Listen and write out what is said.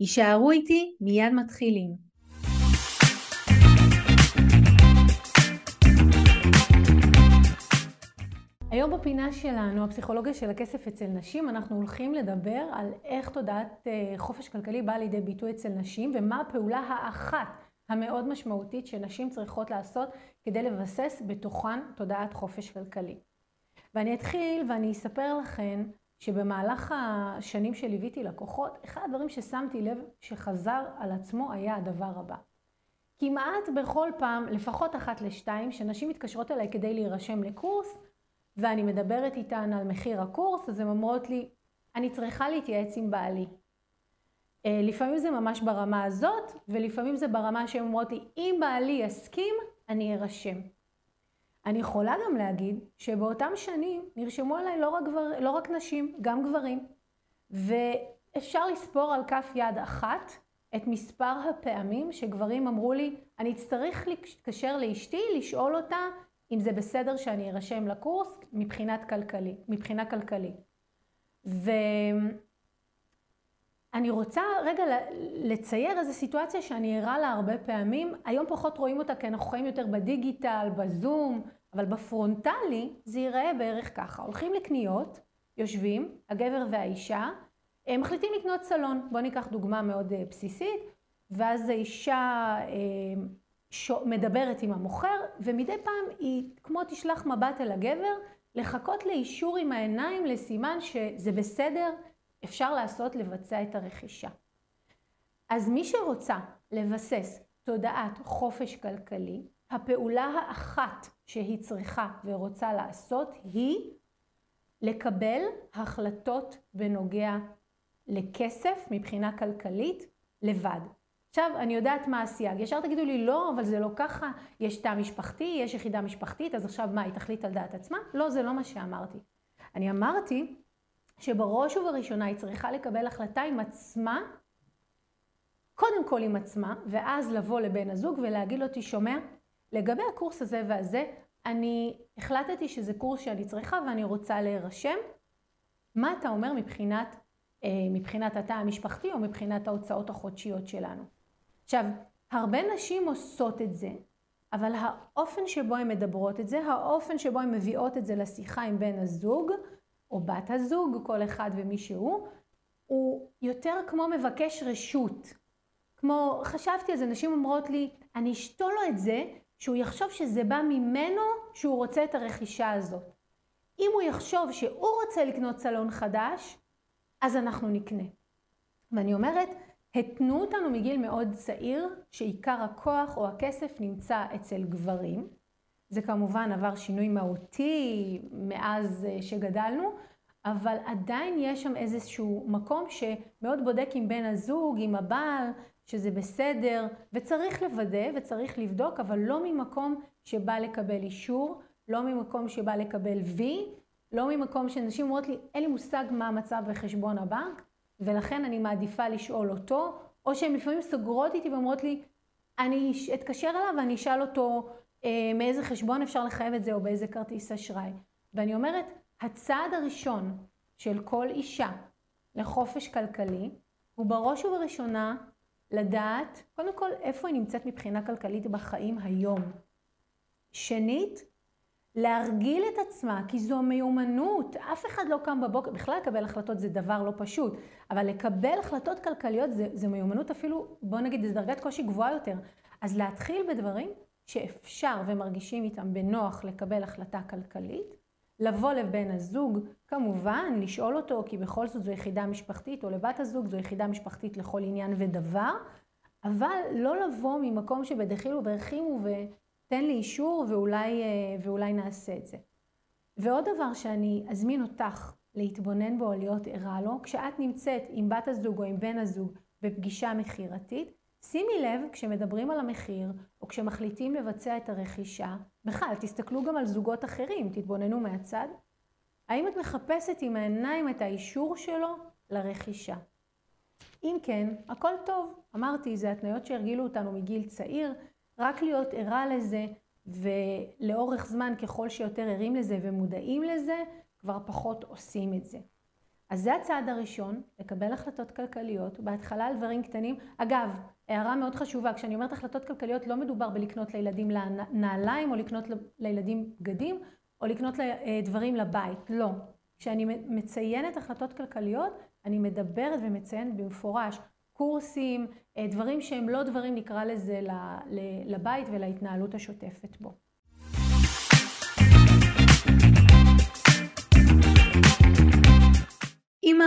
יישארו איתי, מיד מתחילים. היום בפינה שלנו, הפסיכולוגיה של הכסף אצל נשים, אנחנו הולכים לדבר על איך תודעת אה, חופש כלכלי באה לידי ביטוי אצל נשים ומה הפעולה האחת המאוד משמעותית שנשים צריכות לעשות כדי לבסס בתוכן תודעת חופש כלכלי. ואני אתחיל ואני אספר לכם שבמהלך השנים שליוויתי לקוחות, אחד הדברים ששמתי לב שחזר על עצמו היה הדבר הבא. כמעט בכל פעם, לפחות אחת לשתיים, שנשים מתקשרות אליי כדי להירשם לקורס, ואני מדברת איתן על מחיר הקורס, אז הן אומרות לי, אני צריכה להתייעץ עם בעלי. אה, לפעמים זה ממש ברמה הזאת, ולפעמים זה ברמה שהן אומרות לי, אם בעלי יסכים, אני ארשם. אני יכולה גם להגיד שבאותם שנים נרשמו עליי לא רק, גבר, לא רק נשים, גם גברים. ואפשר לספור על כף יד אחת את מספר הפעמים שגברים אמרו לי, אני אצטרך להתקשר לאשתי, לשאול אותה אם זה בסדר שאני ארשם לקורס מבחינת כלכלי, מבחינה כלכלית. ואני רוצה רגע לצייר איזו סיטואציה שאני ערה לה הרבה פעמים. היום פחות רואים אותה כי אנחנו חיים יותר בדיגיטל, בזום, אבל בפרונטלי זה ייראה בערך ככה. הולכים לקניות, יושבים, הגבר והאישה, הם מחליטים לקנות סלון. בואו ניקח דוגמה מאוד אה, בסיסית, ואז האישה אה, מדברת עם המוכר, ומדי פעם היא כמו תשלח מבט אל הגבר, לחכות לאישור עם העיניים לסימן שזה בסדר, אפשר לעשות, לבצע את הרכישה. אז מי שרוצה לבסס תודעת חופש כלכלי, הפעולה האחת שהיא צריכה ורוצה לעשות היא לקבל החלטות בנוגע לכסף מבחינה כלכלית לבד. עכשיו, אני יודעת מה הסייג. ישר תגידו לי, לא, אבל זה לא ככה, יש תא משפחתי, יש יחידה משפחתית, אז עכשיו מה, היא תחליט על דעת עצמה? לא, זה לא מה שאמרתי. אני אמרתי שבראש ובראשונה היא צריכה לקבל החלטה עם עצמה, קודם כל עם עצמה, ואז לבוא לבן הזוג ולהגיד לו, תשומע, לגבי הקורס הזה והזה, אני החלטתי שזה קורס שאני צריכה ואני רוצה להירשם. מה אתה אומר מבחינת, אה, מבחינת התא המשפחתי או מבחינת ההוצאות החודשיות שלנו? עכשיו, הרבה נשים עושות את זה, אבל האופן שבו הן מדברות את זה, האופן שבו הן מביאות את זה לשיחה עם בן הזוג, או בת הזוג, כל אחד ומי שהוא, הוא יותר כמו מבקש רשות. כמו, חשבתי על זה, נשים אומרות לי, אני אשתול לו את זה, שהוא יחשוב שזה בא ממנו שהוא רוצה את הרכישה הזאת. אם הוא יחשוב שהוא רוצה לקנות סלון חדש, אז אנחנו נקנה. ואני אומרת, התנו אותנו מגיל מאוד צעיר שעיקר הכוח או הכסף נמצא אצל גברים. זה כמובן עבר שינוי מהותי מאז אה, שגדלנו, אבל עדיין יש שם איזשהו מקום שמאוד בודק עם בן הזוג, עם הבעל, שזה בסדר, וצריך לוודא וצריך לבדוק, אבל לא ממקום שבא לקבל אישור, לא ממקום שבא לקבל וי, לא ממקום שאנשים אומרות לי, אין לי מושג מה המצב בחשבון הבנק, ולכן אני מעדיפה לשאול אותו, או שהן לפעמים סוגרות איתי ואומרות לי, אני אתקשר אליו ואני אשאל אותו מאיזה חשבון אפשר לחייב את זה או באיזה כרטיס אשראי. ואני אומרת, הצעד הראשון של כל אישה לחופש כלכלי, הוא בראש ובראשונה לדעת, קודם כל, איפה היא נמצאת מבחינה כלכלית בחיים היום. שנית, להרגיל את עצמה, כי זו מיומנות. אף אחד לא קם בבוקר, בכלל לקבל החלטות זה דבר לא פשוט, אבל לקבל החלטות כלכליות זה, זה מיומנות אפילו, בוא נגיד, זו דרגת קושי גבוהה יותר. אז להתחיל בדברים שאפשר ומרגישים איתם בנוח לקבל החלטה כלכלית, לבוא לבן הזוג, כמובן, לשאול אותו, כי בכל זאת זו יחידה משפחתית, או לבת הזוג זו יחידה משפחתית לכל עניין ודבר, אבל לא לבוא ממקום שבדחילו ורחימו ותן לי אישור ואולי, אה, ואולי נעשה את זה. ועוד דבר שאני אזמין אותך להתבונן בו או להיות ערה לו, כשאת נמצאת עם בת הזוג או עם בן הזוג בפגישה מכירתית, שימי לב כשמדברים על המחיר, או כשמחליטים לבצע את הרכישה, בכלל, תסתכלו גם על זוגות אחרים, תתבוננו מהצד. האם את מחפשת עם העיניים את האישור שלו לרכישה? אם כן, הכל טוב. אמרתי, זה התניות שהרגילו אותנו מגיל צעיר, רק להיות ערה לזה, ולאורך זמן, ככל שיותר ערים לזה ומודעים לזה, כבר פחות עושים את זה. אז זה הצעד הראשון, לקבל החלטות כלכליות, בהתחלה על דברים קטנים. אגב, הערה מאוד חשובה, כשאני אומרת החלטות כלכליות, לא מדובר בלקנות לילדים נעליים, או לקנות לילדים בגדים, או לקנות דברים לבית, לא. כשאני מציינת החלטות כלכליות, אני מדברת ומציינת במפורש קורסים, אה, דברים שהם לא דברים, נקרא לזה, לבית ולהתנהלות השוטפת בו.